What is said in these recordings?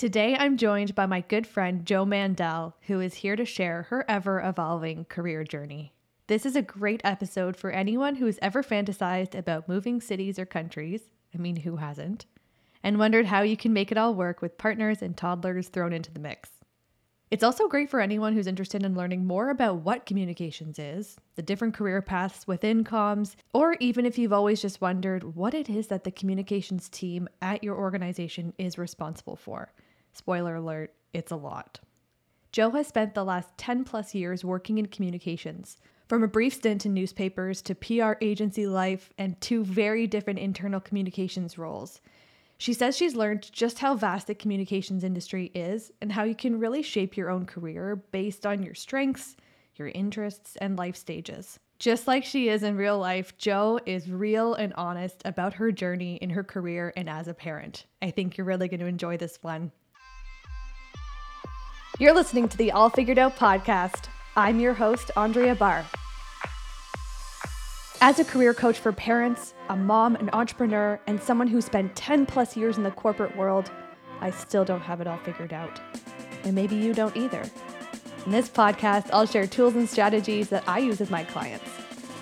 Today, I'm joined by my good friend Jo Mandel, who is here to share her ever evolving career journey. This is a great episode for anyone who has ever fantasized about moving cities or countries. I mean, who hasn't? And wondered how you can make it all work with partners and toddlers thrown into the mix. It's also great for anyone who's interested in learning more about what communications is, the different career paths within comms, or even if you've always just wondered what it is that the communications team at your organization is responsible for. Spoiler alert, it's a lot. Jo has spent the last 10 plus years working in communications, from a brief stint in newspapers to PR agency life and two very different internal communications roles. She says she's learned just how vast the communications industry is and how you can really shape your own career based on your strengths, your interests, and life stages. Just like she is in real life, Jo is real and honest about her journey in her career and as a parent. I think you're really going to enjoy this one. You're listening to the All Figured Out podcast. I'm your host, Andrea Barr. As a career coach for parents, a mom, an entrepreneur, and someone who spent 10 plus years in the corporate world, I still don't have it all figured out. And maybe you don't either. In this podcast, I'll share tools and strategies that I use with my clients.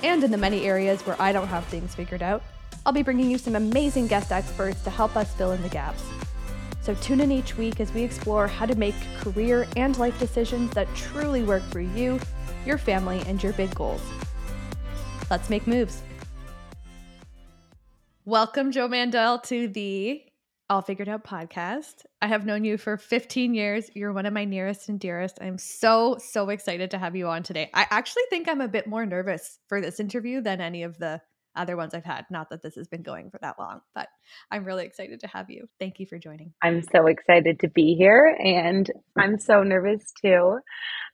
And in the many areas where I don't have things figured out, I'll be bringing you some amazing guest experts to help us fill in the gaps. So tune in each week as we explore how to make career and life decisions that truly work for you, your family, and your big goals. Let's make moves. Welcome, Jo Mandel, to the All Figured Out podcast. I have known you for 15 years. You're one of my nearest and dearest. I'm so, so excited to have you on today. I actually think I'm a bit more nervous for this interview than any of the other ones I've had. Not that this has been going for that long, but I'm really excited to have you. Thank you for joining. I'm so excited to be here and I'm so nervous too.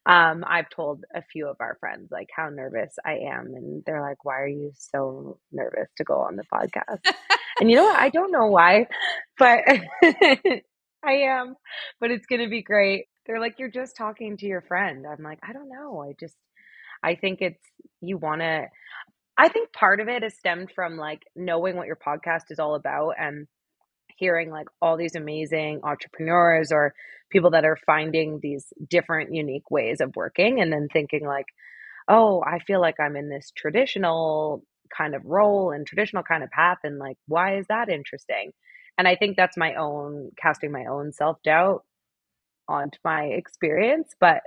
Um, I've told a few of our friends like how nervous I am, and they're like, "Why are you so nervous to go on the podcast?" and you know what? I don't know why, but I am. But it's gonna be great. They're like, "You're just talking to your friend." I'm like, "I don't know. I just, I think it's you want to." I think part of it is stemmed from like knowing what your podcast is all about and hearing like all these amazing entrepreneurs or people that are finding these different unique ways of working and then thinking like oh i feel like i'm in this traditional kind of role and traditional kind of path and like why is that interesting? And i think that's my own casting my own self-doubt onto my experience but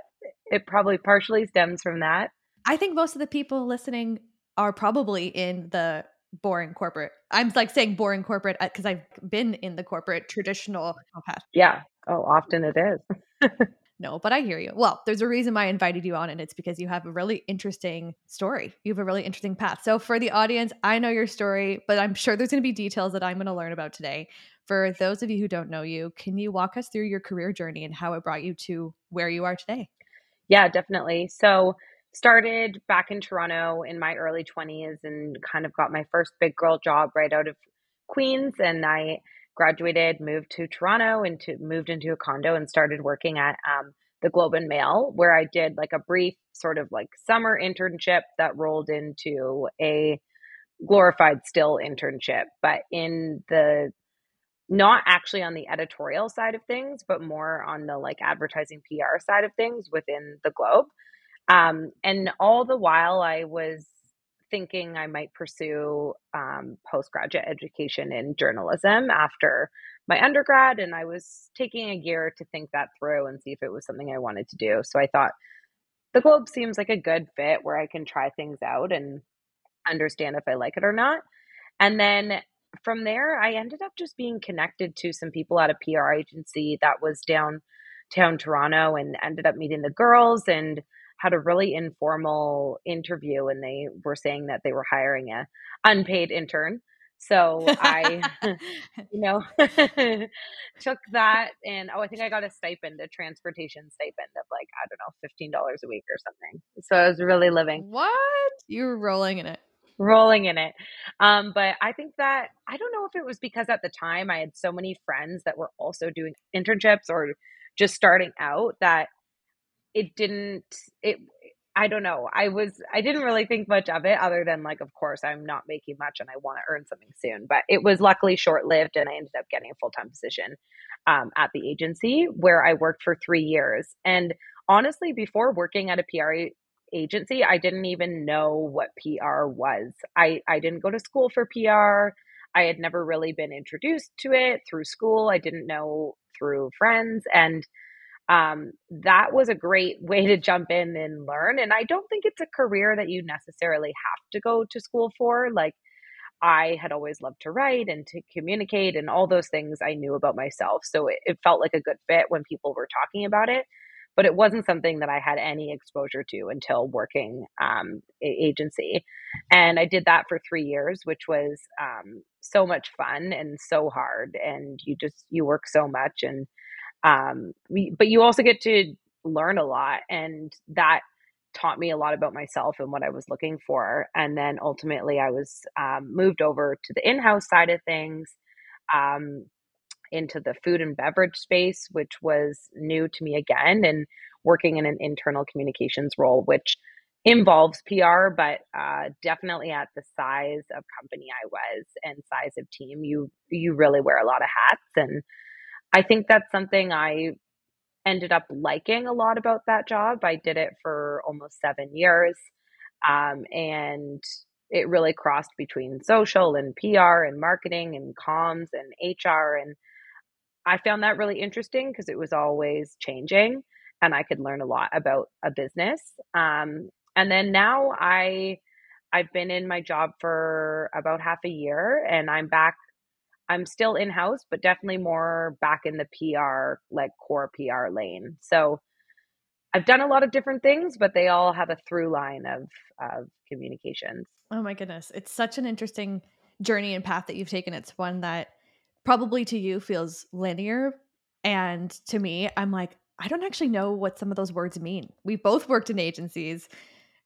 it probably partially stems from that. I think most of the people listening are probably in the boring corporate. I'm like saying boring corporate because uh, I've been in the corporate traditional path. Yeah. Oh, often it is. no, but I hear you. Well, there's a reason why I invited you on, and it's because you have a really interesting story. You have a really interesting path. So, for the audience, I know your story, but I'm sure there's going to be details that I'm going to learn about today. For those of you who don't know you, can you walk us through your career journey and how it brought you to where you are today? Yeah, definitely. So, started back in Toronto in my early 20s and kind of got my first big girl job right out of Queen's and I graduated, moved to Toronto and to moved into a condo and started working at um, the Globe and Mail where I did like a brief sort of like summer internship that rolled into a glorified still internship but in the not actually on the editorial side of things but more on the like advertising PR side of things within the Globe um, and all the while, I was thinking I might pursue um, postgraduate education in journalism after my undergrad. And I was taking a year to think that through and see if it was something I wanted to do. So I thought the Globe seems like a good fit where I can try things out and understand if I like it or not. And then from there, I ended up just being connected to some people at a PR agency that was downtown Toronto and ended up meeting the girls and had a really informal interview and they were saying that they were hiring a unpaid intern. So i you know took that and oh i think i got a stipend a transportation stipend of like i don't know $15 a week or something. So i was really living. What? You were rolling in it. Rolling in it. Um but i think that i don't know if it was because at the time i had so many friends that were also doing internships or just starting out that it didn't it I don't know. I was I didn't really think much of it other than like of course I'm not making much and I want to earn something soon. But it was luckily short lived and I ended up getting a full time position um, at the agency where I worked for three years. And honestly, before working at a PR agency, I didn't even know what PR was. I, I didn't go to school for PR. I had never really been introduced to it through school. I didn't know through friends. And um, that was a great way to jump in and learn. And I don't think it's a career that you necessarily have to go to school for. Like, I had always loved to write and to communicate and all those things I knew about myself. So it, it, felt like a good fit when people were talking about it. But it wasn't something that I had any exposure to until working um, agency. And I did that for three years, which was um, so much fun and so hard. And you just, you work so much. And, um, we, but you also get to learn a lot. And that, taught me a lot about myself and what I was looking for. And then ultimately, I was um, moved over to the in house side of things, um, into the food and beverage space, which was new to me again, and working in an internal communications role, which involves PR, but uh, definitely at the size of company I was and size of team, you you really wear a lot of hats, and I think that's something I ended up liking a lot about that job. I did it for almost seven years. Um, and it really crossed between social and PR and marketing and comms and HR. And I found that really interesting because it was always changing and I could learn a lot about a business. Um, and then now I, I've been in my job for about half a year and I'm back I'm still in house, but definitely more back in the PR, like core PR lane. So I've done a lot of different things, but they all have a through line of of communications. Oh my goodness. It's such an interesting journey and path that you've taken. It's one that probably to you feels linear. And to me, I'm like, I don't actually know what some of those words mean. We both worked in agencies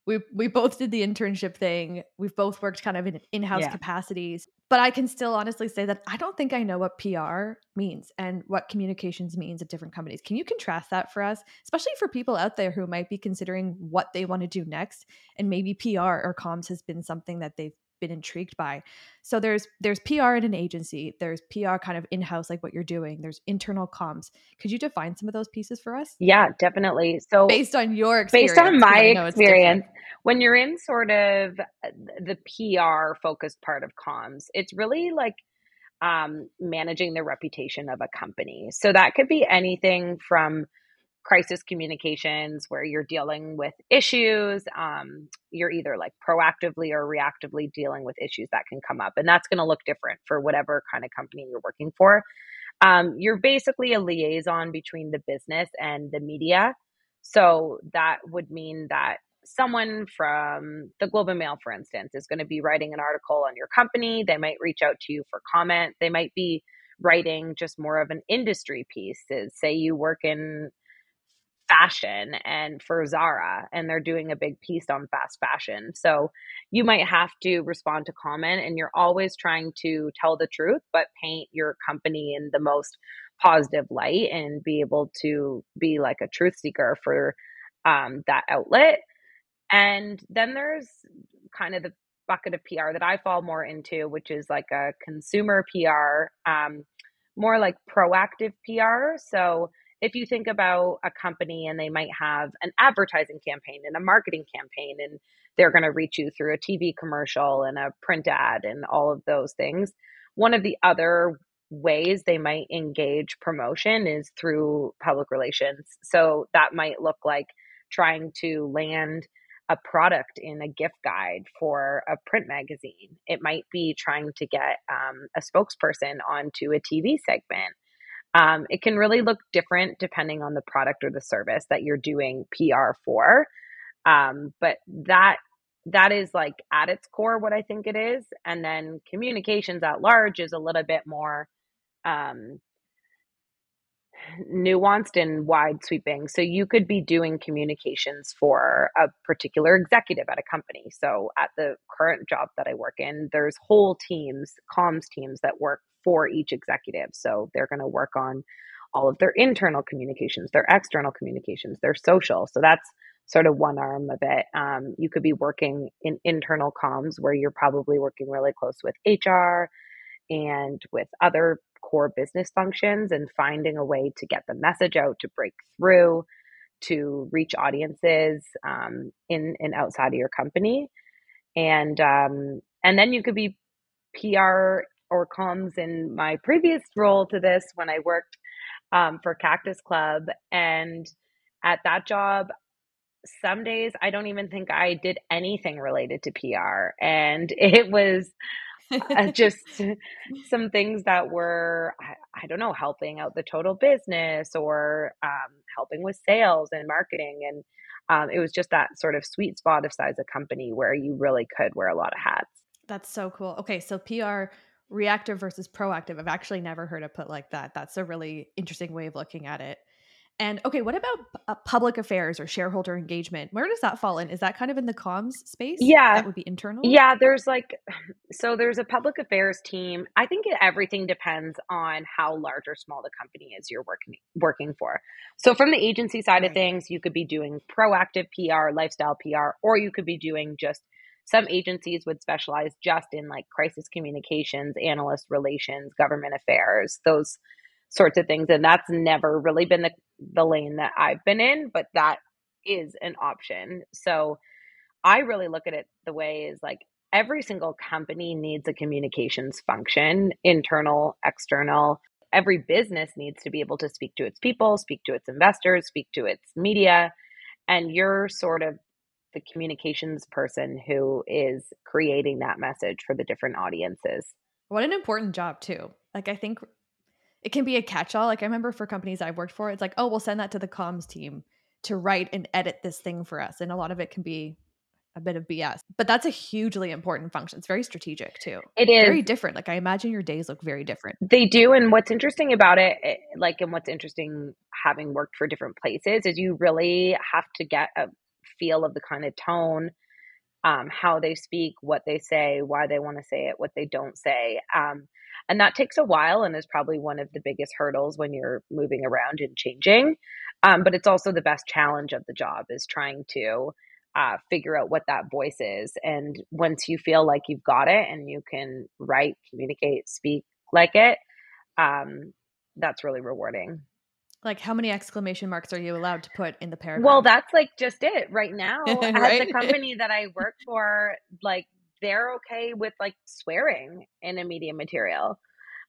we we both did the internship thing. We've both worked kind of in in-house yeah. capacities. But I can still honestly say that I don't think I know what PR means and what communications means at different companies. Can you contrast that for us, especially for people out there who might be considering what they want to do next and maybe PR or comms has been something that they've been intrigued by. So there's there's PR in an agency, there's PR kind of in-house like what you're doing, there's internal comms. Could you define some of those pieces for us? Yeah, definitely. So based on your experience, based on my experience, when you're in sort of uh, the PR focused part of comms, it's really like um, managing the reputation of a company. So that could be anything from crisis communications where you're dealing with issues. Um, you're either like proactively or reactively dealing with issues that can come up. And that's going to look different for whatever kind of company you're working for. Um, you're basically a liaison between the business and the media. So that would mean that someone from the Globe and Mail, for instance, is going to be writing an article on your company. They might reach out to you for comment. They might be writing just more of an industry piece. Say you work in fashion and for Zara and they're doing a big piece on fast fashion. So you might have to respond to comment and you're always trying to tell the truth but paint your company in the most positive light and be able to be like a truth seeker for um, that outlet. And then there's kind of the bucket of PR that I fall more into, which is like a consumer PR, um, more like proactive PR. So if you think about a company and they might have an advertising campaign and a marketing campaign and they're going to reach you through a TV commercial and a print ad and all of those things. One of the other ways they might engage promotion is through public relations. So that might look like trying to land a product in a gift guide for a print magazine. It might be trying to get um, a spokesperson onto a TV segment. Um, it can really look different depending on the product or the service that you're doing PR for. Um, but that that is like at its core what I think it is. And then communications at large is a little bit more um, nuanced and wide sweeping. So you could be doing communications for a particular executive at a company. So at the current job that I work in, there's whole teams, comms teams that work for each executive. So they're going to work on all of their internal communications, their external communications, their social. So that's sort of one arm of it. Um, you could be working in internal comms where you're probably working really close with HR and with other core business functions and finding a way to get the message out, to break through, to reach audiences um, in and outside of your company. And um, and then you could be PR or comms in my previous role to this when I worked um, for Cactus Club. And at that job, some days I don't even think I did anything related to PR. And it was uh, just some things that were, I, I, don't know, helping out the total business or um, helping with sales and marketing. And um, it was just that sort of sweet spot of size of company where you really could wear a lot of hats. That's so cool. Okay, so PR reactive versus proactive. I've actually never heard it put like that. That's a really interesting way of looking at it. And okay, what about uh, public affairs or shareholder engagement? Where does that fall in? Is that kind of in the comms space? Yeah. That would be internal? Yeah, there's like, so there's a public affairs team. I think everything depends on how large or small the company is you're working working for. So from the agency side right. of things, you could be doing proactive PR, lifestyle PR, or you could be doing just some agencies would specialize just in like crisis communications, analyst relations, government affairs, those sorts of things. And that's never really been the, the lane that I've been in, but that is an option. So I really look at it the way is like every single company needs a communications function, internal, external. Every business needs to be able to speak to its people, speak to its investors, speak to its media. And you're sort of the communications person who is creating that message for the different audiences. What an important job, too. Like, I think it can be a catch all. Like, I remember for companies I've worked for, it's like, oh, we'll send that to the comms team to write and edit this thing for us. And a lot of it can be a bit of BS, but that's a hugely important function. It's very strategic too. It is very different. Like I imagine your days look very different. They do. And what's interesting about it, eh, like, and what's interesting having worked for different places is you really have to get a feel of the kind of tone, um, how they speak, what they say, why they want to say it, what they don't say. Um, and that takes a while and is probably one of the biggest hurdles when you're moving around and changing. Um, but it's also the best challenge of the job is trying to uh, figure out what that voice is. And once you feel like you've got it and you can write, communicate, speak like it, um, that's really rewarding. Like, how many exclamation marks are you allowed to put in the paragraph? Well, that's like just it right now. right? At the company that I work for, like, they're okay with like swearing in a media material.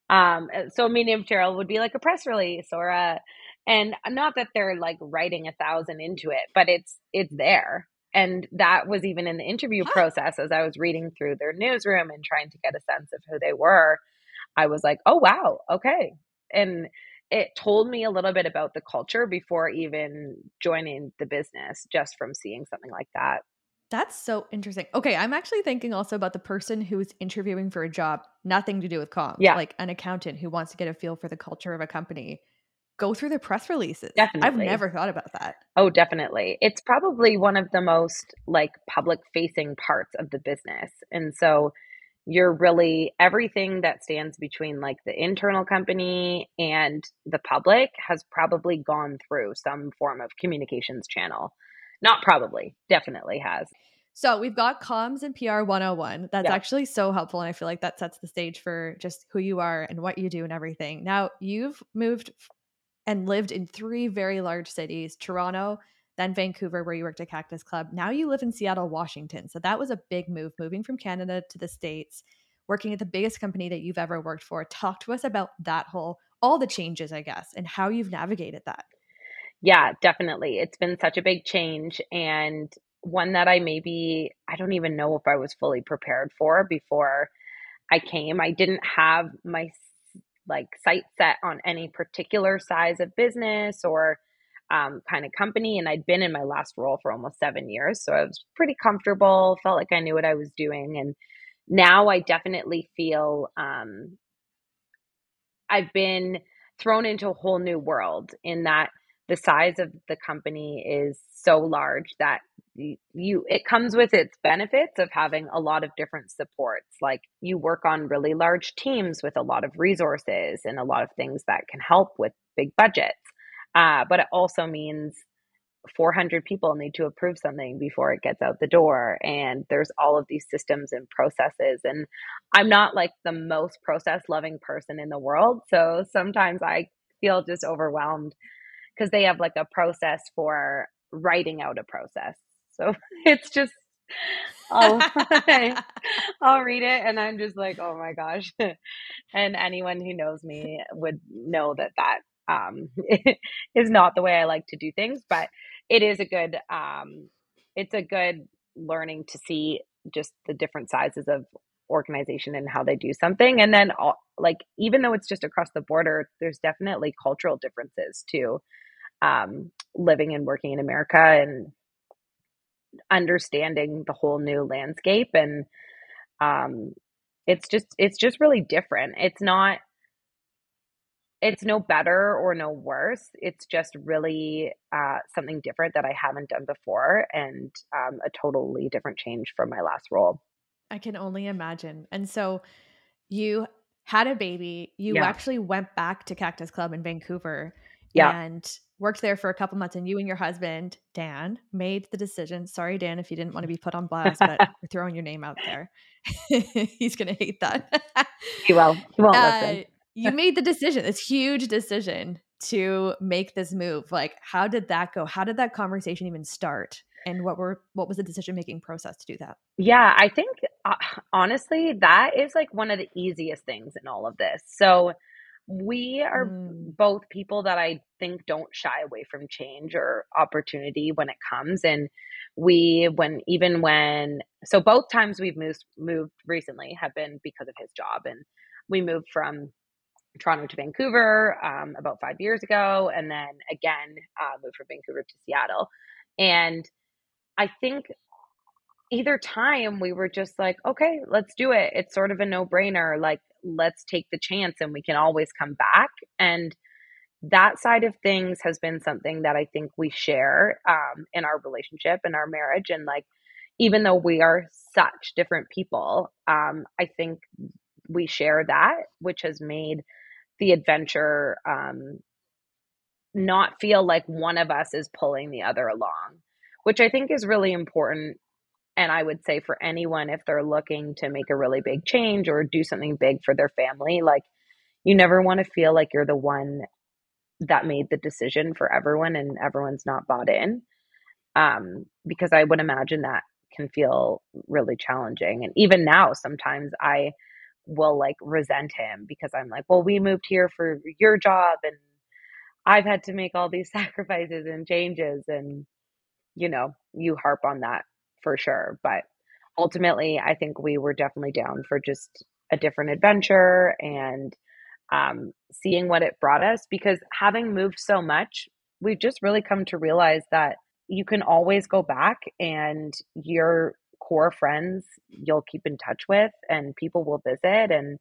Um, uh, so media material would be like a press release or a, and not that they're like writing a thousand into it, but it's it's there. And that was even in the interview huh. process as I was reading through their newsroom and trying to get a sense of who they were. I was like, oh wow, okay. And it told me a little bit about the culture before even joining the business just from seeing something like that. That's so interesting. Okay, I'm actually thinking also about the person who's interviewing for a job, nothing to do with comms. Yeah. Like an accountant who wants to get a feel for the culture of a company. Go through the press releases. Definitely. I've never thought about that. Oh, definitely. It's probably one of the most like public facing parts of the business. And so you're really everything that stands between like the internal company and the public has probably gone through some form of communications channel. Not probably, definitely has. So we've got comms and PR 101. That's yeah. actually so helpful. And I feel like that sets the stage for just who you are and what you do and everything. Now, you've moved and lived in three very large cities Toronto, then Vancouver, where you worked at Cactus Club. Now you live in Seattle, Washington. So that was a big move, moving from Canada to the States, working at the biggest company that you've ever worked for. Talk to us about that whole, all the changes, I guess, and how you've navigated that. Yeah, definitely. It's been such a big change and one that I maybe, I don't even know if I was fully prepared for before I came. I didn't have my like sight set on any particular size of business or um, kind of company. And I'd been in my last role for almost seven years. So I was pretty comfortable, felt like I knew what I was doing. And now I definitely feel um, I've been thrown into a whole new world in that the size of the company is so large that you it comes with its benefits of having a lot of different supports like you work on really large teams with a lot of resources and a lot of things that can help with big budgets uh, but it also means 400 people need to approve something before it gets out the door and there's all of these systems and processes and i'm not like the most process loving person in the world so sometimes i feel just overwhelmed because they have like a process for writing out a process so it's just I'll, I'll read it and I'm just like, oh my gosh. and anyone who knows me would know that that um, is not the way I like to do things, but it is a good, um, it's a good learning to see just the different sizes of organization and how they do something. And then, all, like, even though it's just across the border, there's definitely cultural differences too. Um, living and working in America and understanding the whole new landscape and um it's just it's just really different it's not it's no better or no worse. It's just really uh, something different that i haven't done before and um, a totally different change from my last role. I can only imagine. And so you had a baby you yeah. actually went back to cactus club in vancouver yeah. and worked there for a couple months and you and your husband dan made the decision. Sorry dan if you didn't want to be put on blast but we're throwing your name out there. He's gonna hate that. He will. He won't uh, listen you made the decision this huge decision to make this move like how did that go how did that conversation even start and what were what was the decision making process to do that yeah i think uh, honestly that is like one of the easiest things in all of this so we are mm. both people that I think don't shy away from change or opportunity when it comes. And we, when even when, so both times we've moved moved recently have been because of his job, and we moved from Toronto to Vancouver um, about five years ago, and then again uh, moved from Vancouver to Seattle. And I think either time we were just like, okay, let's do it. It's sort of a no brainer. Like let's take the chance and we can always come back. And that side of things has been something that I think we share um, in our relationship and our marriage. And like, even though we are such different people, um, I think we share that, which has made the adventure um, not feel like one of us is pulling the other along, which I think is really important and I would say for anyone, if they're looking to make a really big change or do something big for their family, like you never want to feel like you're the one that made the decision for everyone and everyone's not bought in. Um, because I would imagine that can feel really challenging. And even now, sometimes I will like resent him because I'm like, well, we moved here for your job and I've had to make all these sacrifices and changes. And, you know, you harp on that for sure. But ultimately, I think we were definitely down for just a different adventure and um, seeing what it brought us because having moved so much, we've just really come to realize that you can always go back and your core friends you'll keep in touch with and people will visit. And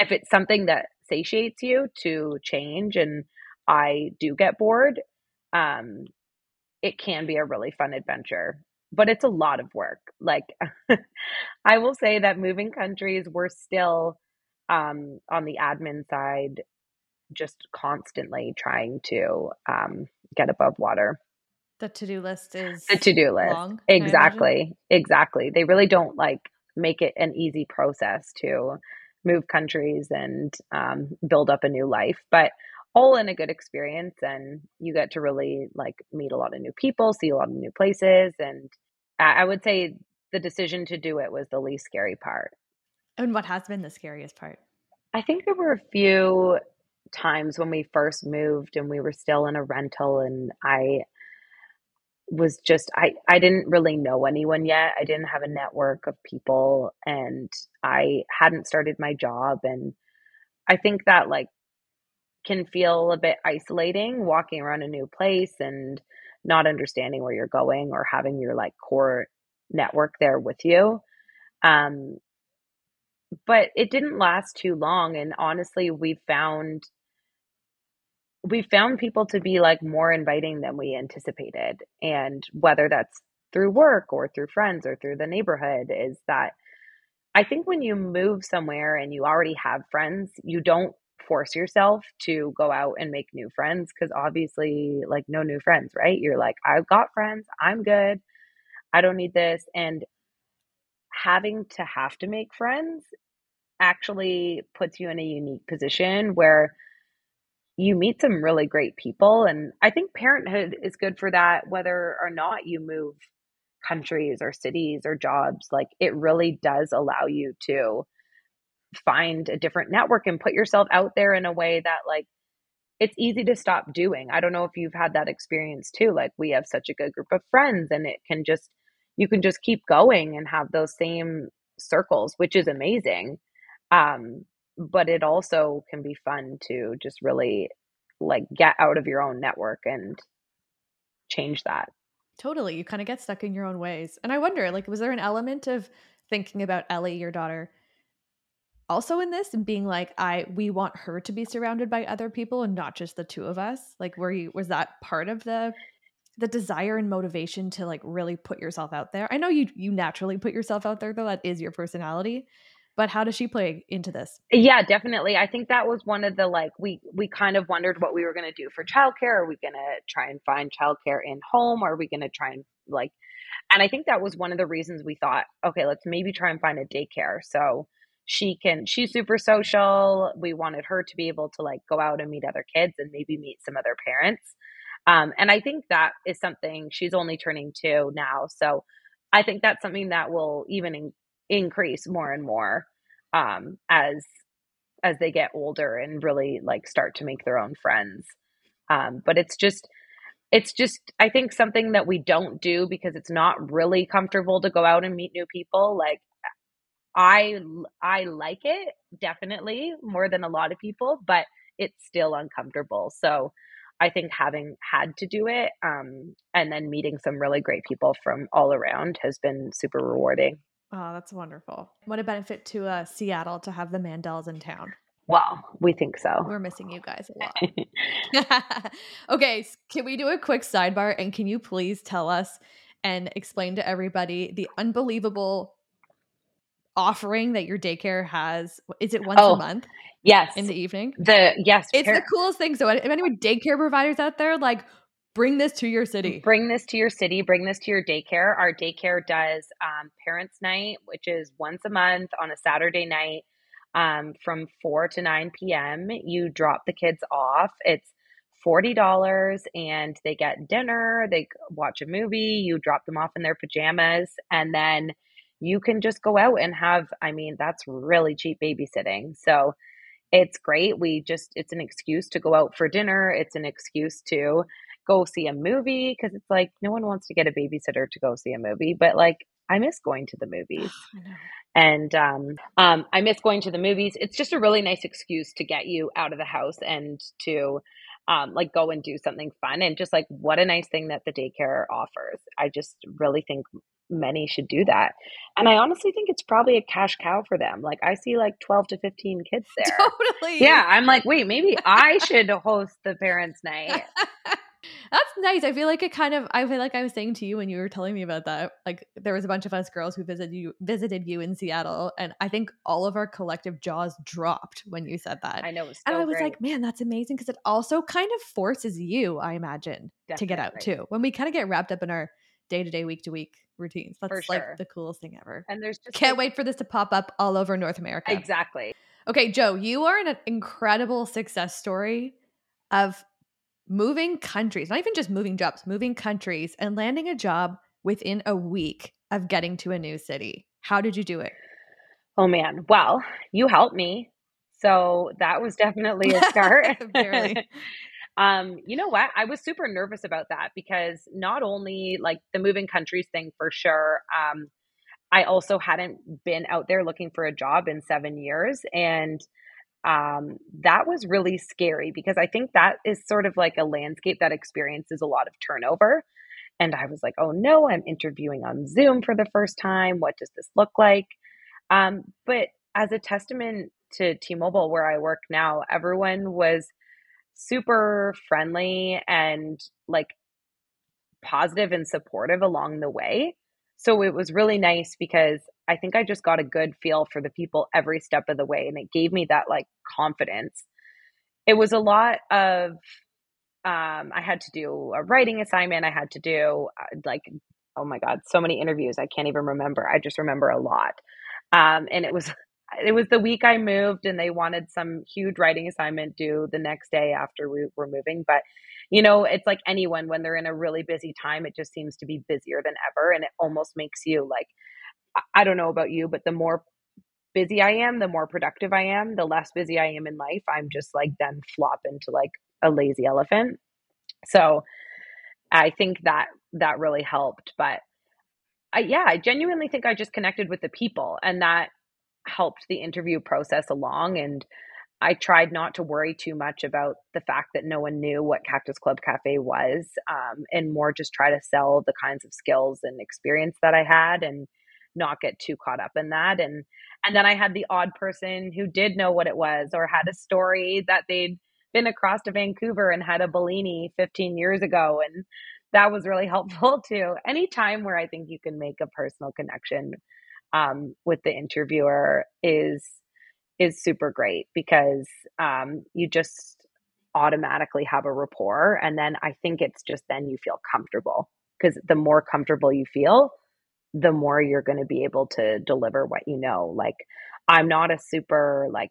if it's something that satiates you to change and I do get bored, um, it can be a really fun adventure but it's a lot of work. Like I will say that moving countries, we're still um, on the admin side, just constantly trying to um, get above water. The to do list is the to do list. Long, exactly. Exactly. They really don't like make it an easy process to move countries and um, build up a new life. But all in a good experience and you get to really like meet a lot of new people see a lot of new places and i would say the decision to do it was the least scary part and what has been the scariest part i think there were a few times when we first moved and we were still in a rental and i was just i i didn't really know anyone yet i didn't have a network of people and i hadn't started my job and i think that like can feel a bit isolating walking around a new place and not understanding where you're going or having your like core network there with you. Um, but it didn't last too long. And honestly, we found we found people to be like more inviting than we anticipated. And whether that's through work or through friends or through the neighborhood, is that I think when you move somewhere and you already have friends, you don't force yourself to go out and make new friends because obviously like no new friends right you're like i've got friends i'm good i don't need this and having to have to make friends actually puts you in a unique position where you meet some really great people and i think parenthood is good for that whether or not you move countries or cities or jobs like it really does allow you to find a different network and put yourself out there in a way that like it's easy to stop doing. I don't know if you've had that experience too. Like we have such a good group of friends and it can just you can just keep going and have those same circles, which is amazing. Um but it also can be fun to just really like get out of your own network and change that. Totally. You kind of get stuck in your own ways. And I wonder like was there an element of thinking about Ellie your daughter also in this and being like i we want her to be surrounded by other people and not just the two of us like were you was that part of the the desire and motivation to like really put yourself out there i know you you naturally put yourself out there though that is your personality but how does she play into this? Yeah definitely. I think that was one of the like we we kind of wondered what we were going to do for childcare. Are we going to try and find childcare in home? Are we going to try and like and i think that was one of the reasons we thought okay let's maybe try and find a daycare. So she can she's super social. We wanted her to be able to like go out and meet other kids and maybe meet some other parents. Um, and i think that is something she's only turning two now. So i think that's something that will even increase more and more um, as as they get older and really like start to make their own friends um, but it's just it's just i think something that we don't do because it's not really comfortable to go out and meet new people like I I like it definitely more than a lot of people, but it's still uncomfortable. So I think having had to do it um, and then meeting some really great people from all around has been super rewarding. Oh, that's wonderful. What a benefit to uh, Seattle to have the Mandels in town. Well, we think so. We're missing you guys a lot. okay, can we do a quick sidebar and can you please tell us and explain to everybody the unbelievable offering that your daycare has. Is it once oh, a month? Yes. In the evening? The yes. It's par- the coolest thing. So if anyone daycare providers out there, like bring this to your city. Bring this to your city. Bring this to your daycare. Our daycare does um, parents' night, which is once a month on a Saturday night um, from 4 to 9 p.m. You drop the kids off. It's $40 and they get dinner, they watch a movie, you drop them off in their pajamas, and then you can just go out and have, I mean, that's really cheap babysitting. So it's great. We just, it's an excuse to go out for dinner. It's an excuse to go see a movie because it's like no one wants to get a babysitter to go see a movie, but like I miss going to the movies. and um, um, I miss going to the movies. It's just a really nice excuse to get you out of the house and to um, like go and do something fun. And just like what a nice thing that the daycare offers. I just really think many should do that. And I honestly think it's probably a cash cow for them. Like I see like 12 to 15 kids there. Totally. Yeah. I'm like, wait, maybe I should host the parents' night. That's nice. I feel like it kind of I feel like I was saying to you when you were telling me about that. Like there was a bunch of us girls who visited you visited you in Seattle and I think all of our collective jaws dropped when you said that. I know. So and I was great. like, man, that's amazing because it also kind of forces you, I imagine, Definitely. to get out too. When we kind of get wrapped up in our day to day, week to week routines. That's like the coolest thing ever. And there's just can't like, wait for this to pop up all over North America. Exactly. Okay, Jo, you are an incredible success story of moving countries, not even just moving jobs, moving countries and landing a job within a week of getting to a new city. How did you do it? Oh man. Well, you helped me. So that was definitely a start. um, you know what? I was super nervous about that because not only like the moving countries thing for sure. Um, I also hadn't been out there looking for a job in seven years. And um, that was really scary because I think that is sort of like a landscape that experiences a lot of turnover. And I was like, oh no, I'm interviewing on Zoom for the first time. What does this look like? Um, but as a testament to T-Mobile, where I work now, everyone was super friendly and like positive and supportive along the way. So it was really nice because I think I just got a good feel for the people every step of the way. And it gave me that like confidence it was a lot of um, I had to do a writing assignment. I had to do uh, like, oh my God, so many interviews. I can't even remember. I just remember a lot. Um, and it was, it was the week I moved and they wanted some huge writing assignment due the next day after we were moving. But, you know, it's like anyone when they're in a really busy time, it just seems to be busier than ever. And it almost makes you like, I don't know about you, but the more busy I am, the more productive I am, the less busy I am in life. I'm just like then flop into like a lazy elephant. So I think that that really helped. But I, yeah, I genuinely think I just connected with the people and that helped the interview process along. And I tried not to worry too much about the fact that no one knew what Cactus Club Cafe was um, and more just try to sell the kinds of skills and experience that I had and not get too caught up in that. And and then I had the odd person who did know what it was or had a story that they'd been across to Vancouver and had a Bellini 15 years ago. And that was really helpful too. Any time where I think you can make a personal connection um, with the interviewer is is super great because um, you just automatically have a rapport and then i think it's just then you feel comfortable because the more comfortable you feel the more you're going to be able to deliver what you know like i'm not a super like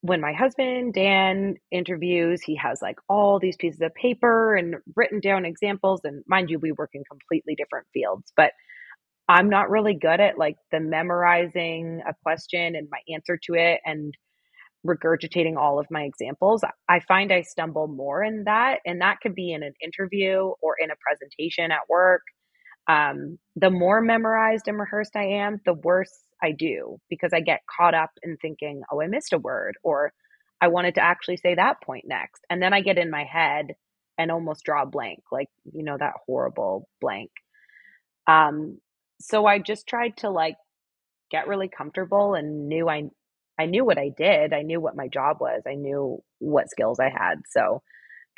when my husband Dan interviews, he has like all these pieces of paper and written down examples. And mind you, we work in completely different fields, but I'm not really good at like the memorizing a question and my answer to it and regurgitating all of my examples. I find I stumble more in that. And that could be in an interview or in a presentation at work. Um, the more memorized and rehearsed I am, the worse I do because I get caught up in thinking, oh, I missed a word, or I wanted to actually say that point next. And then I get in my head and almost draw a blank, like, you know, that horrible blank. Um, so I just tried to like get really comfortable and knew I I knew what I did. I knew what my job was. I knew what skills I had. So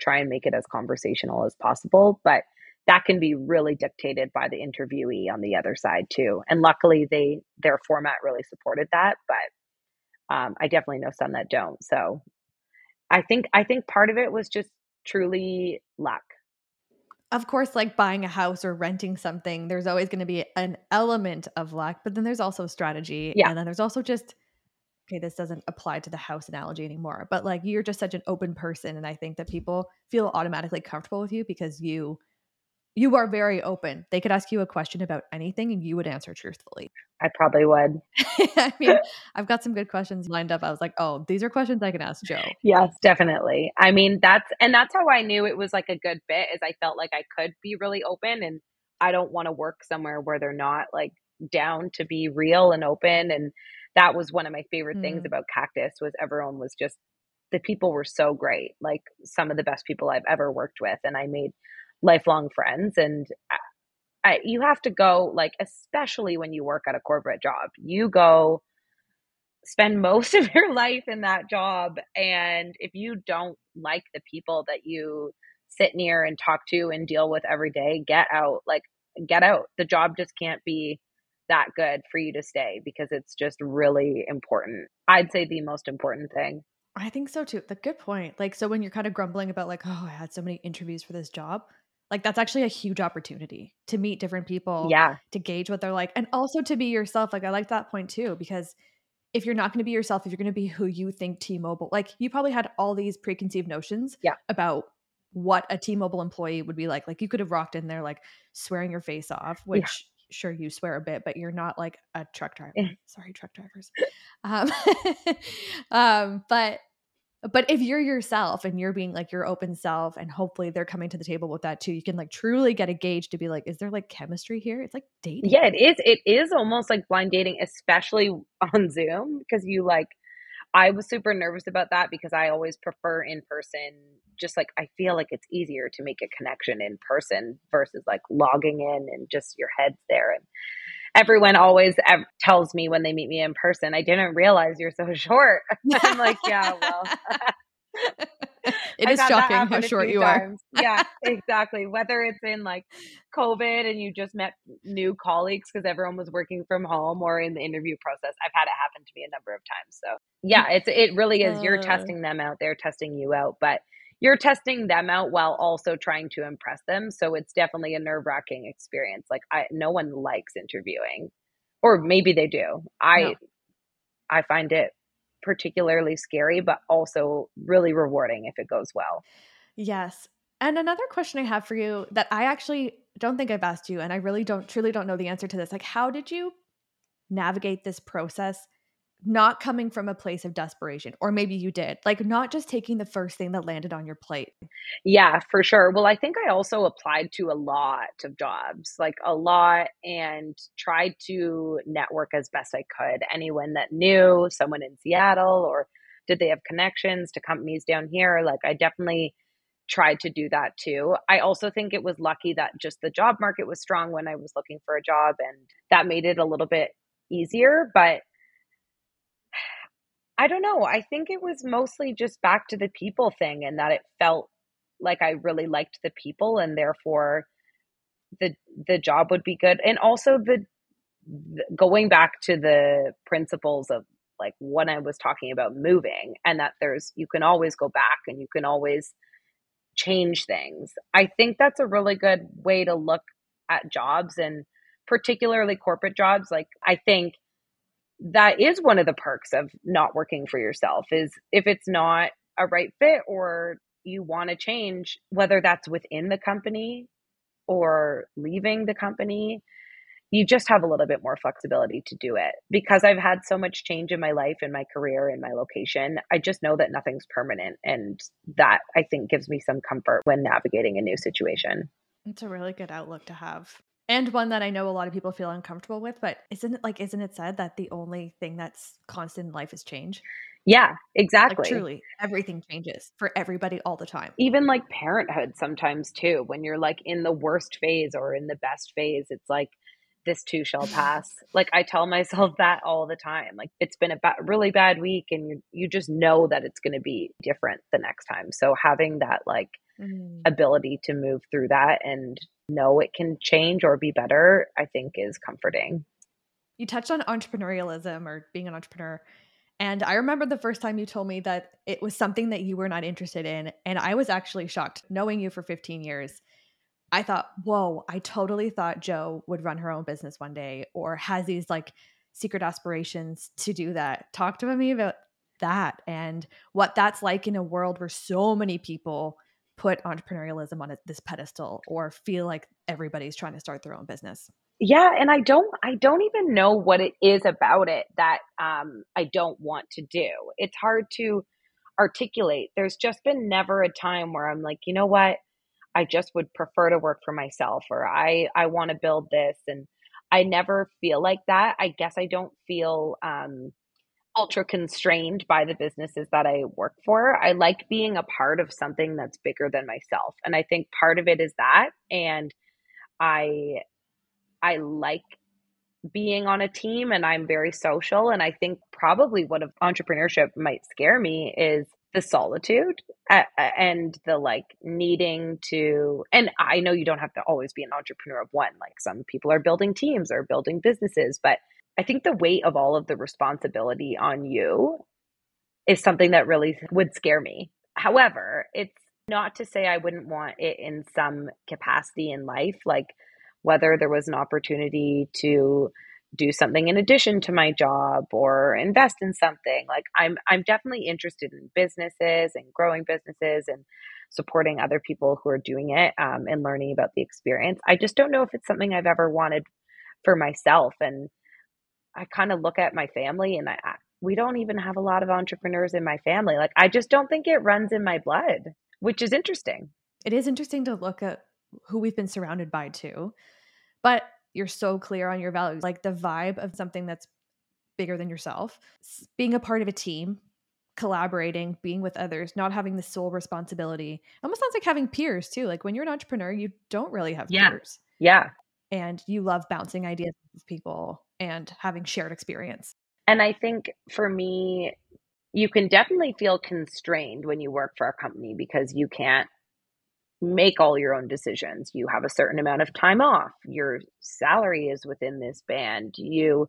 try and make it as conversational as possible. But that can be really dictated by the interviewee on the other side too. And luckily, they their format really supported that. But um, I definitely know some that don't. So I think I think part of it was just truly luck. Of course, like buying a house or renting something, there's always going to be an element of luck, but then there's also strategy. Yeah. And then there's also just, okay, this doesn't apply to the house analogy anymore, but like you're just such an open person. And I think that people feel automatically comfortable with you because you you are very open. They could ask you a question about anything and you would answer truthfully. I probably would. I mean, I've got some good questions lined up. I was like, oh, these are questions I can ask Jo. Yes, definitely. I mean, that's and that's how I knew it was like a good fit is I felt like I could be really open and I don't want to work somewhere where they're not like down to be real and open and that was one of my favorite mm. things about Cactus was everyone was just the people were so great. Like some of the best people I've ever worked with and I made lifelong friends and I, you have to go like especially when you work at a corporate job you go spend most of your life in that job and if you don't like the people that you sit near and talk to and deal with every day get out like get out the job just can't be that good for you to stay because it's just really important i'd say the most important thing I think so too. The good point. Like, so when you're kind of grumbling about, like, oh, I had so many interviews for this job, like that's actually a huge opportunity to meet different people. Yeah. To gauge what they're like. And also to be yourself. Like I like that point too, because if you're not going to be yourself, if you're going to be who you think T-Mobile, like you probably had all these preconceived notions yeah. about what a T-Mobile employee would be like. Like you could have rocked in there like swearing your face off, which yeah. sure you swear a bit, but you're not like a truck driver. Sorry, truck drivers. um, um, but but if you're yourself and you're being like your open self and hopefully they're coming to the table with that too you can like truly get a gauge to be like is there like chemistry here? It's like dating. Yeah it is. It is almost like blind dating especially on zoom because you like i was super nervous about that because i always prefer in person just like i feel like it's easier to make a connection in person versus like logging in and just your head's there and everyone always tells me when they meet me in person, I didn't realize you're so short. I'm like, yeah, well. it is shocking how short you times. are. yeah, exactly. Whether it's in like COVID and you just met new colleagues because everyone was working from home or in the interview process. I've had it happen to me a number of times. So yeah, it's it really is. You're uh. testing them out, they're testing you out, but you're testing them out while also trying to impress them. So it's definitely a nerve wracking experience. Like I no one likes interviewing. Or maybe they do. I no. I find it particularly scary, but also really rewarding if it goes well. Yes. And another question I have for you that I actually don't think I've asked you, and I really don't truly don't know the answer to this. Like, how did you navigate this process not coming from a place of desperation or maybe you did like not just taking the first thing that landed on your plate. Yeah for sure. Well i think i also applied to a lot of jobs like a lot and tried to network as best i could. Anyone that knew someone in seattle or did they have connections to companies down here like i definitely tried to do that too. I also think it was lucky that just the job market was strong when I was looking for a job and that made it a little bit easier, but I don't know. I think it was mostly just back to the people thing and that it felt like I really liked the people and therefore the the job would be good. And also the, the going back to the principles of like when I was talking about moving and that there's you can always go back and you can always change things. I think that's a really good way to look at jobs and particularly corporate jobs. Like I think that is one of the perks of not working for yourself is if it's not a right fit or you want to change whether that's within the company or leaving the company you just have a little bit more flexibility to do it. Because i've had so much change in my life in my career in my location i just know that nothing's permanent and that i think gives me some comfort when navigating a new situation. It's a really good outlook to have and one that I know a lot of people feel uncomfortable with. But isn't it like, isn't it said that the only thing that's constant in life is change? Yeah, exactly. Like, truly, everything changes for everybody all the time. Even like parenthood sometimes too, when you're like in the worst phase or in the best phase, it's like, this too shall pass. like I tell myself that all the time. Like it's been a ba- really bad week and you you just know that it's going to be different the next time. So having that like mm. ability to move through that and know it can change or be better, I think is comforting. You touched on entrepreneurialism or being an entrepreneur. And I remember the first time you told me that it was something that you were not interested in. And I was actually shocked knowing you for 15 years. I thought, whoa, I totally thought Jo would run her own business one day or has these like secret aspirations to do that. Talk to me about that and what that's like in a world where so many people put entrepreneurialism on this pedestal or feel like everybody's trying to start their own business? Yeah and i don't i don't even know what it is about it that um, i don't want to do. It's hard to articulate. There's just been never a time where i'm like you know what? I just would prefer to work for myself or i i want to build this and i never feel like that. I guess i don't feel um ultra constrained by the businesses that I work for. I like being a part of something that's bigger than myself. And I think part of it is that and I I like being on a team and I'm very social and I think probably what of entrepreneurship might scare me is the solitude and the like needing to and I know you don't have to always be an entrepreneur of one like some people are building teams or building businesses but I think the weight of all of the responsibility on you is something that really would scare me. However, it's not to say I wouldn't want it in some capacity in life, like whether there was an opportunity to do something in addition to my job or invest in something. Like I'm I'm definitely interested in businesses and growing businesses and supporting other people who are doing it um, and learning about the experience. I just don't know if it's something I've ever wanted for myself and I kind of look at my family and I, I, we don't even have a lot of entrepreneurs in my family. Like I just don't think it runs in my blood, which is interesting. It is interesting to look at who we've been surrounded by too. But you're so clear on your values, like the vibe of something that's bigger than yourself, being a part of a team, collaborating, being with others, not having the sole responsibility. Almost sounds like having peers too. Like when you're an entrepreneur, you don't really have yeah. peers. Yeah. And you love bouncing ideas with people and having shared experience. And I think for me, you can definitely feel constrained when you work for a company because you can't make all your own decisions. You have a certain amount of time off. Your salary is within this band. You,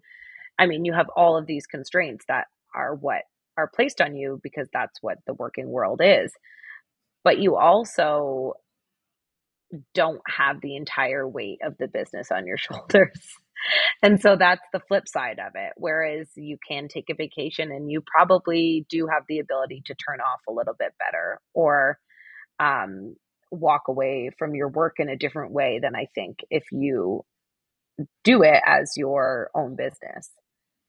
I mean, you have all of these constraints that are what are placed on you because that's what the working world is. But you also don't have the entire weight of the business on your shoulders. And so that's the flip side of it. Whereas you can take a vacation and you probably do have the ability to turn off a little bit better or um, walk away from your work in a different way than I think if you do it as your own business.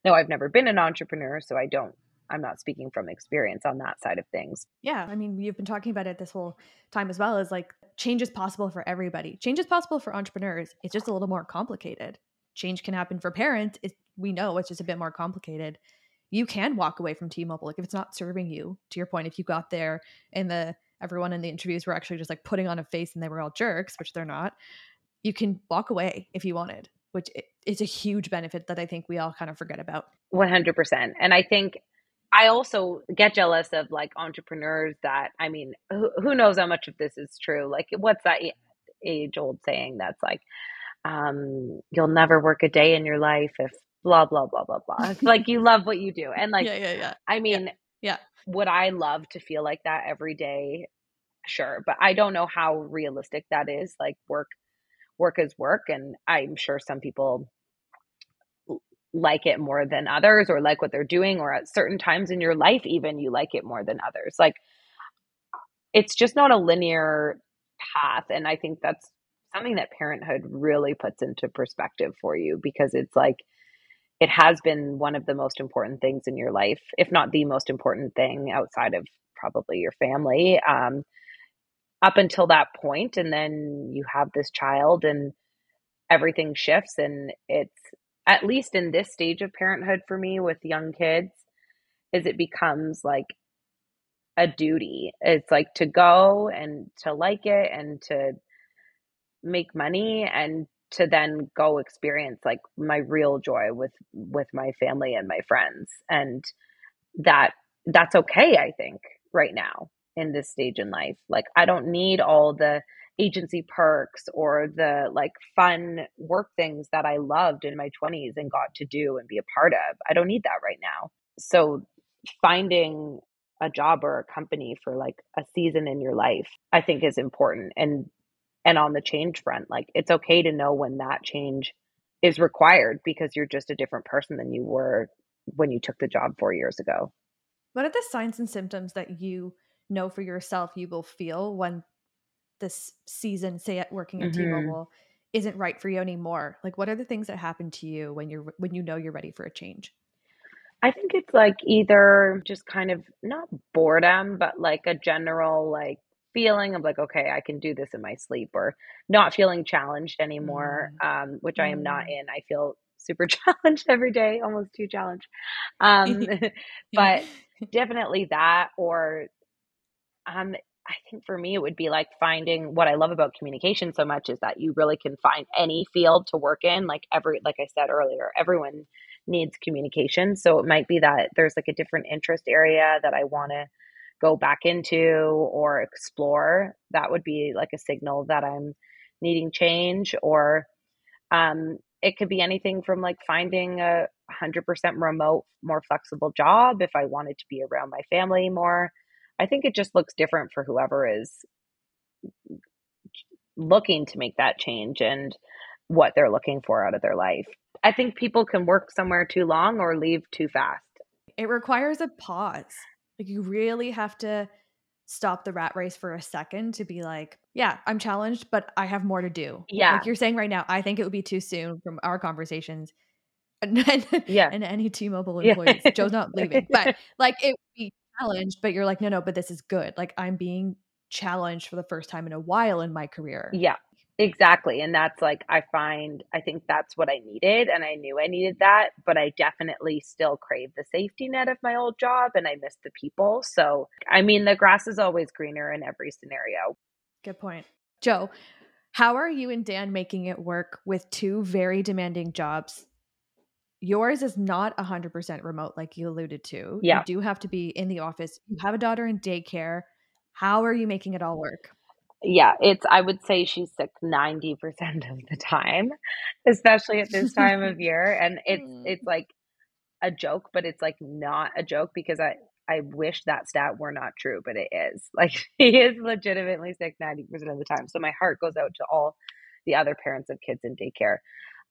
No, I've never been an entrepreneur, so I don't, I'm not speaking from experience on that side of things. Yeah. I mean, you've been talking about it this whole time as well as like change is possible for everybody. Change is possible for entrepreneurs. It's just a little more complicated. Change can happen for parents. It, we know it's just a bit more complicated. You can walk away from T Mobile. Like if it's not serving you, to your point, if you got there and the everyone in the interviews were actually just like putting on a face and they were all jerks, which they're not, you can walk away if you wanted, which is a huge benefit that I think we all kind of forget about. 100%. And I think I also get jealous of like entrepreneurs that, I mean, who, who knows how much of this is true? Like, what's that age old saying that's like, um, you'll never work a day in your life if blah, blah, blah, blah, blah. like, you love what you do. And like, yeah, yeah, yeah. I mean, yeah. yeah would I love to feel like that every day? Sure, but I don't know how realistic that is. Like work work is work and I'm sure some people like it more than others or like what they're doing or at certain times in your life even you like it more than others. Like it's just not a linear path and I think that's something that parenthood really puts into perspective for you because it's like it has been one of the most important things in your life, if not the most important thing outside of probably your family, um, up until that point. And then you have this child and everything shifts. And it's at least in this stage of parenthood for me with young kids, is it becomes like a duty. It's like to go and to like it and to make money and to then go experience like my real joy with with my family and my friends and that that's okay i think right now in this stage in life. Like i don't need all the agency perks or the like fun work things that i loved in my 20s and got to do and be a part of. I don't need that right now. So finding a job or a company for like a season in your life i think is important and and on the change front like it's okay to know when that change is required because you're just a different person than you were when you took the job 4 years ago. What are the signs and symptoms that you know for yourself you will feel when this season say at working at mm-hmm. T-Mobile isn't right for you anymore? Like what are the things that happen to you when you're when you know you're ready for a change? I think it's like either just kind of not boredom, but like a general like feeling of like, okay, I can do this in my sleep or not feeling challenged anymore, mm. um, which I am not mm. in. I feel super challenged every day, almost too challenged. Um, but definitely that, or um, I think for me, it would be like finding what I love about communication so much is that you really can find any field to work in. Like every, like I said earlier, everyone needs communication. So it might be that there's like a different interest area that I want to go back into or explore, that would be like a signal that I'm needing change. Or um, it could be anything from like finding a 100% remote, more flexible job if I wanted to be around my family more. I think it just looks different for whoever is looking to make that change and what they're looking for out of their life. I think people can work somewhere too long or leave too fast. It requires a pause. Like you really have to stop the rat race for a second to be like, yeah, I'm challenged, but I have more to do. Yeah. Like you're saying right now, I think it would be too soon from our conversations. And, yeah. and any T-Mobile employees, yeah. Jo's not leaving, but like it would be challenged, but you're like, no, no, but this is good. Like I'm being challenged for the first time in a while in my career. Yeah. Exactly. And that's like, I find, I think that's what I needed. And I knew I needed that, but I definitely still crave the safety net of my old job and I miss the people. So, I mean, the grass is always greener in every scenario. Good point. Jo, how are you and Dan making it work with two very demanding jobs yours is not 100% remote like you alluded to. Yeah. You do have to be in the office. You have a daughter in daycare. How are you making it all work? Yeah, it's I would say she's sick 90% of the time, especially at this time of year and it's Mm. it's like a joke, but it's like not a joke because I I wish that stat were not true, but it is. Like she is legitimately sick 90% of the time. So my heart goes out to all the other parents of kids in daycare.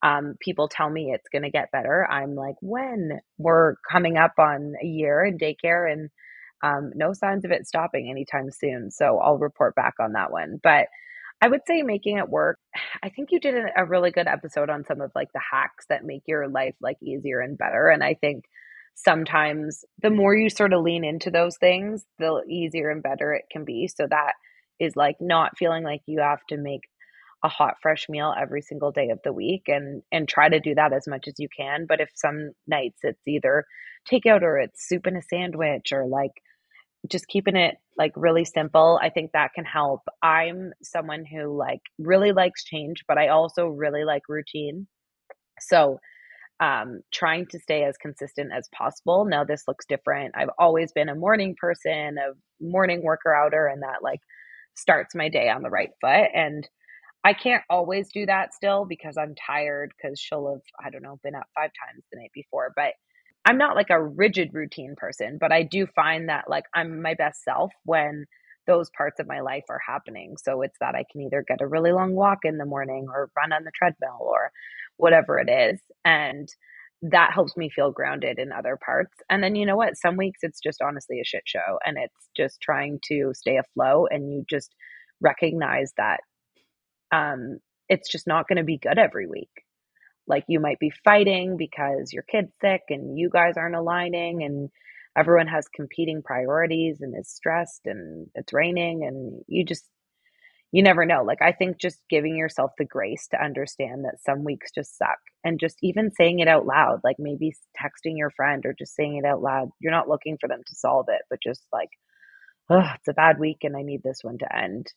Um, people tell me it's going to get better. I'm like, when? We're coming up on a year in daycare and um, no signs of it stopping anytime soon. So I'll report back on that one. But I would say making it work. I think you did a, really good episode on some of like the hacks that make your life like easier and better. And I think sometimes the more you sort of lean into those things, the easier and better it can be. So that is like not feeling like you have to make a hot fresh meal every single day of the week and and try to do that as much as you can but if some nights it's either takeout or it's soup and a sandwich or like just keeping it like really simple i think that can help. I'm someone who like really likes change but i also really like routine. So um, trying to stay as consistent as possible. Now this looks different. I've always been a morning person a morning worker outer and that like starts my day on the right foot and I can't always do that still because I'm tired because she'll have, I don't know, been up five times the night before. But I'm not like a rigid routine person, but I do find that like I'm my best self when those parts of my life are happening. So it's that I can either get a really long walk in the morning or run on the treadmill or whatever it is. And that helps me feel grounded in other parts. And then you know what? Some weeks it's just honestly a shit show and it's just trying to stay afloat and you just recognize that um, it's just not going to be good every week. Like you might be fighting because your kid's sick and you guys aren't aligning and everyone has competing priorities and is stressed and it's raining and you just you never know. Like I think just giving yourself the grace to understand that some weeks just suck and just even saying it out loud, like maybe texting your friend or just saying it out loud. You're not looking for them to solve it, but just like, oh, it's a bad week and I need this one to end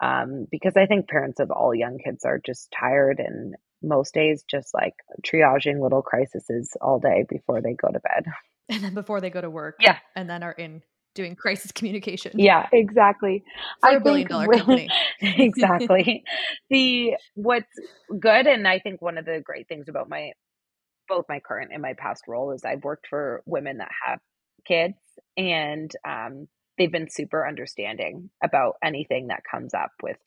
um, because I think parents of all young kids are just tired and most days just like triaging little crises all day before they go to bed. And then before they go to work. Yeah. And then are in doing crisis communication. Yeah, exactly. For I a billion dollar when- company. exactly. the what's good and I think one of the great things about my both my current and my past role is I've worked for women that have kids and um they've been super understanding about anything that comes up with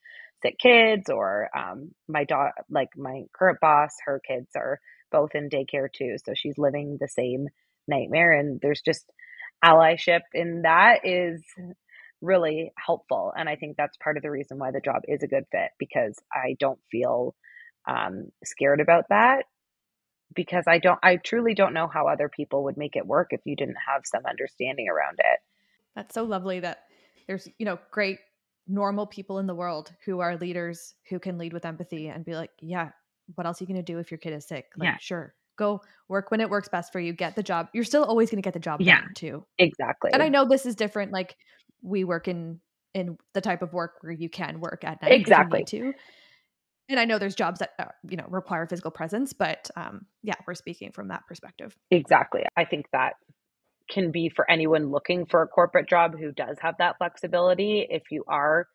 sick kids or um my daughter like my current boss her kids are both in daycare too so she's living the same nightmare and there's just allyship in that is really helpful and i think that's part of the reason why the job is a good fit because i don't feel um, scared about that because i don't i truly don't know how other people would make it work if you didn't have some understanding around it. That's so lovely that there's, you know, great normal people in the world who are leaders who can lead with empathy and be like, yeah, what else are you going to do if your kid is sick? Like, Yeah. sure, go work when it works best for you. Get the job. You're still always going to get the job Yeah. done too. exactly And I know this is different. Like we work in in the type of work where you can work at night Exactly. if you need to. And I know there's jobs that uh, you know require physical presence, but um, yeah, we're speaking from that perspective. Exactly. I think that can be for anyone looking for a corporate job who does have that flexibility. If you are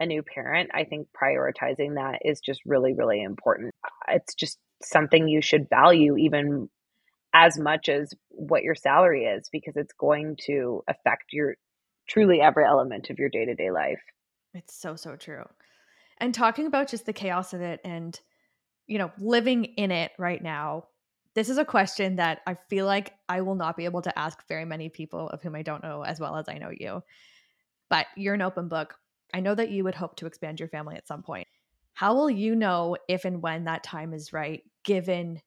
a new parent, I think prioritizing that is just really, really important. Uh, it's just something you should value even as much as what your salary is because it's going to affect your truly every element of your day to day life. It's so so true. And talking about just the chaos of it and you know, living in it right now. This is a question that I feel like I will not be able to ask very many people of whom I don't know as well as I know you. But you're an open book. I know that you would hope to expand your family at some point. How will you know if and when that time is right, given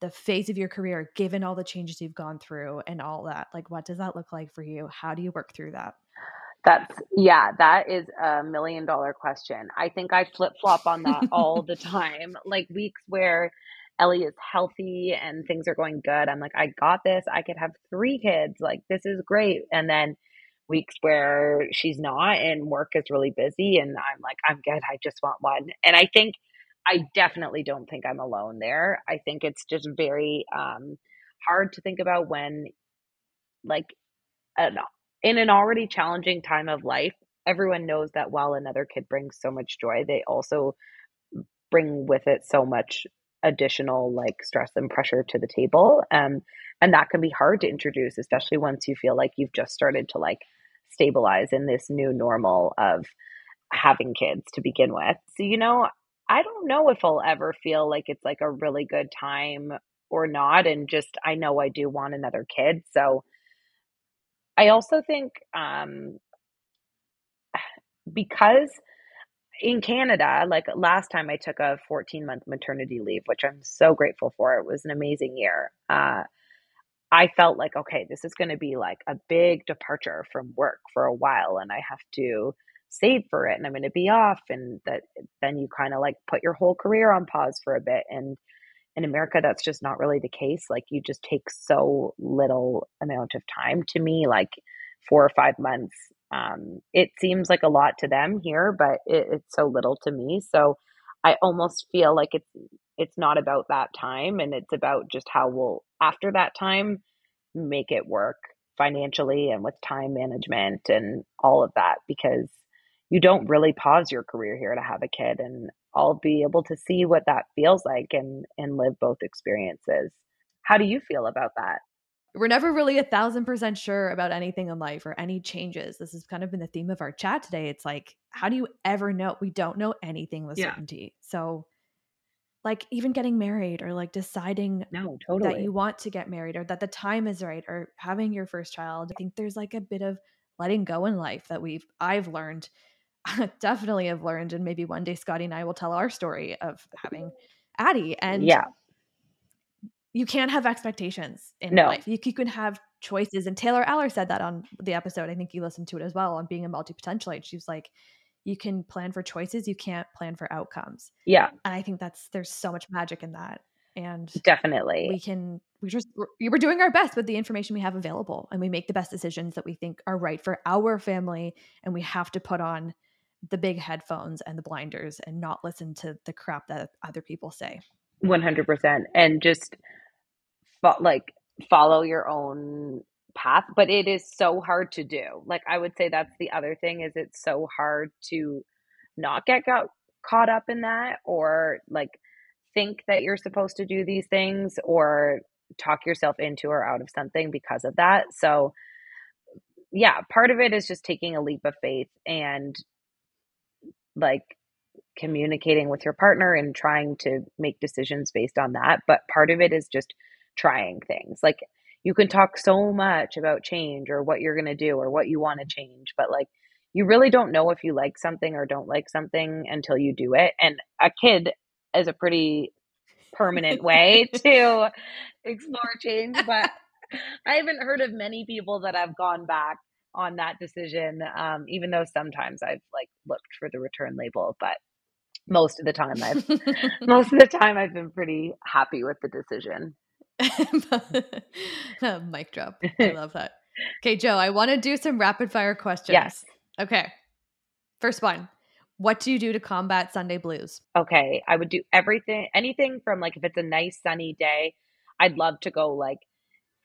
the phase of your career, given all the changes you've gone through and all that? Like, what does that look like for you? How do you work through that? That's yeah, that is a million dollar question. I think I flip flop on that all the time. Like weeks where Ellie is healthy and things are going good. I'm like, I got this. I could have three kids. Like this is great. And then weeks where she's not and work is really busy and I'm like, I'm good. I just want one. And I think I definitely don't think I'm alone there. I think it's just very um, hard to think about when, like, in an already challenging time of life, everyone knows that while another kid brings so much joy, they also bring with it so much additional like stress and pressure to the table. Um, and that can be hard to introduce, especially once you feel like you've just started to like stabilize in this new normal of having kids to begin with. So, you know, I don't know if I'll ever feel like it's like a really good time or not. And just, I know I do want another kid. So I also think um, because in Canada, like last time I took a 14 month maternity leave, which I'm so grateful for. It was an amazing year. Uh, I felt like, okay, this is going to be like a big departure from work for a while, and I have to save for it, and I'm going to be off, and that then you kind of like put your whole career on pause for a bit. And in America, that's just not really the case. Like you just take so little amount of time. To me, like four or five months um, it seems like a lot to them here, but it, it's so little to me. So I almost feel like it's it's not about that time, and it's about just how we'll after that time make it work financially and with time management and all of that because you don't really pause your career here to have a kid and I'll be able to see what that feels like and and live both experiences. How do you feel about that? We're never really a thousand percent sure about anything in life or any changes. This has kind of been the theme of our chat today. It's like, how do you ever know? We don't know anything with yeah. certainty. So, like, even getting married or like deciding no, totally. that you want to get married or that the time is right or having your first child, I think there's like a bit of letting go in life that we've, I've learned, definitely have learned. And maybe one day Scotty and I will tell our story of having Addie. And yeah you can't have expectations in no. life. You, you, can have choices. And Taylor Aller said that on the episode. I think you listened to it as well on being a multi potentialite. She was like, you can plan for choices, you can't plan for outcomes. Yeah. And I think that's there's so much magic in that. And definitely we can we just we're, we're doing our best with the information we have available and we make the best decisions that we think are right for our family and we have to put on the big headphones and the blinders and not listen to the crap that other people say 100% and just fo- like follow your own path but it is so hard to do. Like i would say that's the other thing is it's so hard to not get got, caught up in that or like think that you're supposed to do these things or talk yourself into or out of something because of that. So yeah part of it is just taking a leap of faith and like communicating with your partner and trying to make decisions based on that but part of it is just trying things. Like you can talk so much about change or what you're going to do or what you want to change, but like you really don't know if you like something or don't like something until you do it. And a kid is a pretty permanent way to explore change, but I haven't heard of many people that have gone back on that decision um, even though sometimes I've like looked for the return label, but most of the time I've most of the time I've been pretty happy with the decision. Mic drop. I love that. Okay, Jo, I want to do some rapid fire questions. Yes. Okay. First one. What do you do to combat Sunday blues? Okay, I would do everything, anything from like if it's a nice sunny day, I'd love to go like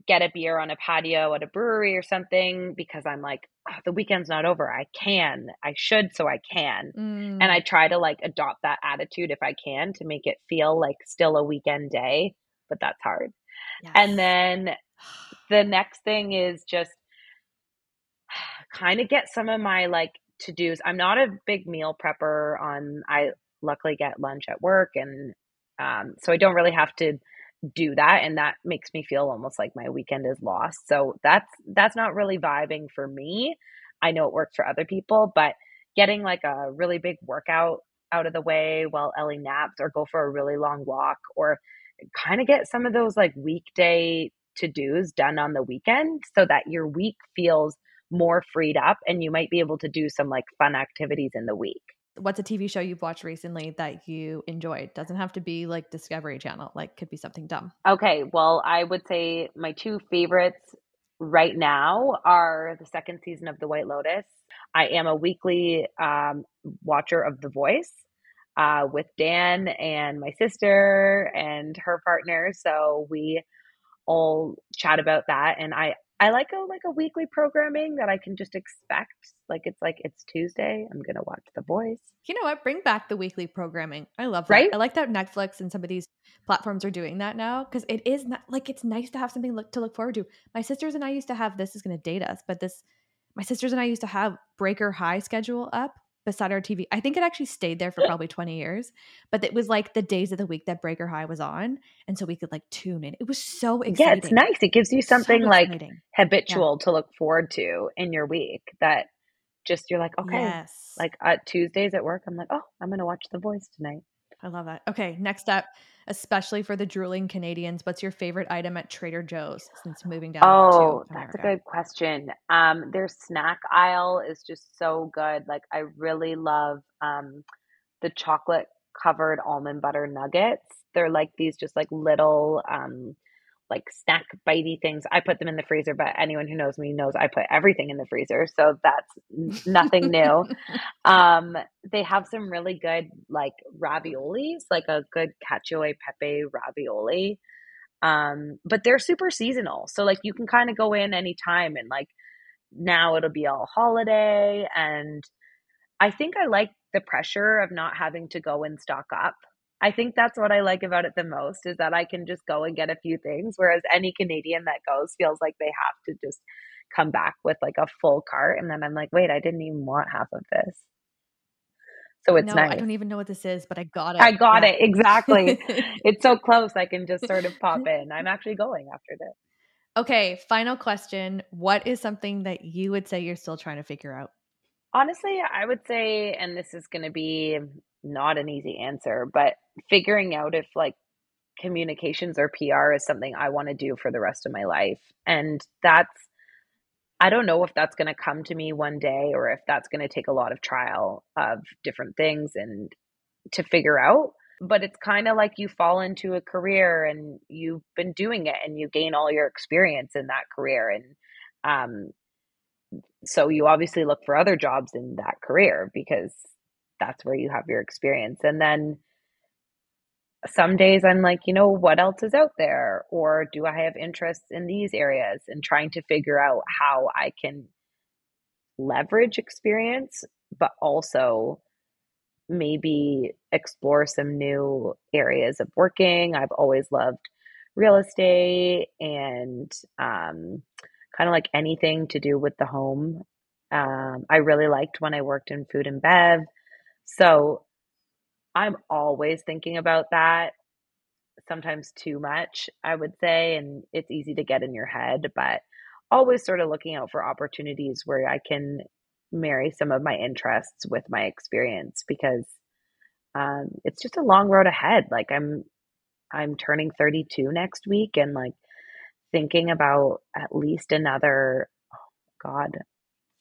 get a beer on a patio at a brewery or something because I'm like, oh, the weekend's not over. I can, I should, so I can. Mm. And I try to like adopt that attitude if I can to make it feel like still a weekend day, but that's hard. Yes. And then the next thing is just kind of get some of my like to dos. I'm not a big meal prepper on I luckily get lunch at work and um, so I don't really have to do that and that makes me feel almost like my weekend is lost. So that's that's not really vibing for me. I know it works for other people, but getting like a really big workout out of the way while Ellie naps or go for a really long walk or kind of get some of those like weekday to dos done on the weekend so that your week feels more freed up and you might be able to do some like fun activities in the week. What's a TV show you've watched recently that you enjoyed? Doesn't have to be like Discovery Channel, like could be something dumb. Okay, well, I would say my two favorites right now are the second season of The White Lotus. I am a weekly um, watcher of The Voice. Uh, with Dan and my sister and her partner. So we all chat about that. And I, I like a like a weekly programming that I can just expect. Like it's like it's Tuesday. I'm gonna watch The Voice. You know what? Bring back the weekly programming. I love that. Right? I like that Netflix and some of these platforms are doing that now because it is not like it's nice to have something look, to look forward to. My sisters and I used to have this is going to date us, but this my sisters and I used to have Breaker High schedule up beside our TV. I think it actually stayed there for probably 20 years, but it was like the days of the week that Breaker High was on. And so we could like tune in. It was so exciting. Yeah, it's nice. It gives you something So like exciting. habitual to look forward to in your week that just you're like, okay, Yes. like at Tuesdays at work, I'm like, oh, I'm gonna watch The Voice tonight. I love that. Okay, next up, especially for the drooling Canadians, what's your favorite item at Trader Joe's since moving down Oh, that's a good question. Um, their snack aisle is just so good. Like I really love um the chocolate covered almond butter nuggets. They're like these just like little um like snack bitey things. I put them in the freezer, but anyone who knows me knows I put everything in the freezer. So that's nothing new. Um, they have some really good like raviolis, like a good cacio e pepe ravioli. Um, but they're super seasonal. So like you can kind of go in anytime and like now it'll be all holiday and I think I like the pressure of not having to go and stock up. I think that's what I like about it the most is that I can just go and get a few things whereas any Canadian that goes feels like they have to just come back with like a full cart and then I'm like, "Wait, I didn't even want half of this." So it's no, nice. I don't even know what this is, but I got it. I got Yeah. it. Exactly. it's so close I can just sort of pop in. I'm actually going after this. okay, final question. What is something that you would say you're still trying to figure out? Honestly, I would say, and this is going to be not an easy answer, but figuring out if like communications or PR is something I want to do for the rest of my life. And that's, I don't know if that's going to come to me one day or if that's going to take a lot of trial of different things and to figure out. But it's kind of like you fall into a career and you've been doing it and you gain all your experience in that career. And um, so you obviously look for other jobs in that career because that's where you have your experience. And then some days I'm like, you know, what else is out there? Or do I have interests in these areas? And trying to figure out how I can leverage experience, but also maybe explore some new areas of working. I've always loved real estate and um, kind of like anything to do with the home. Um, I really liked when I worked in food and bev. So I'm always thinking about that, sometimes too much, I would say, and it's easy to get in your head, but always sort of looking out for opportunities where I can marry some of my interests with my experience because um, it's just a long road ahead. Like I'm I'm turning 32 next week and like thinking about at least another god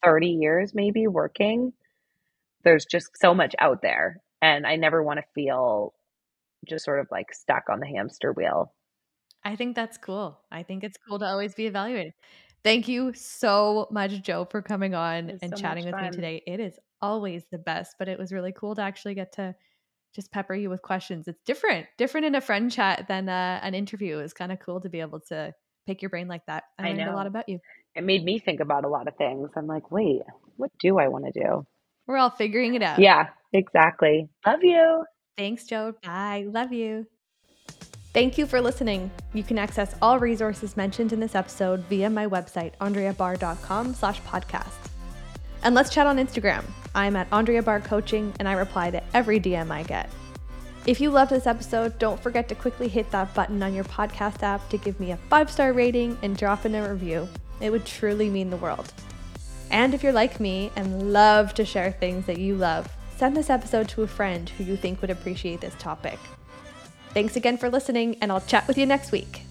30 years maybe working. There's just so much out there and I never want to feel just sort of like stuck on the hamster wheel. I think that's cool. I think it's cool to always be evaluated. Thank you so much, Jo, for coming on and so chatting with me today. It is always the best, but it was really cool to actually get to just pepper you with questions. It's different, different in a friend chat than uh, an interview. It's kind of cool to be able to pick your brain like that. I, I learned a lot about you. It made me think about a lot of things. I'm like, wait, what do I want to do? We're all figuring it out. Yeah, exactly. Love you. Thanks, Jo. Bye. Love you. Thank you for listening. You can access all resources mentioned in this episode via my website, andreabar.com slash podcast. And let's chat on Instagram. I'm at Andrea Bar Coaching and I reply to every DM I get. If you loved this episode, don't forget to quickly hit that button on your podcast app to give me a five star rating and drop in a review. It would truly mean the world. And if you're like me and love to share things that you love, send this episode to a friend who you think would appreciate this topic. Thanks again for listening, and I'll chat with you next week.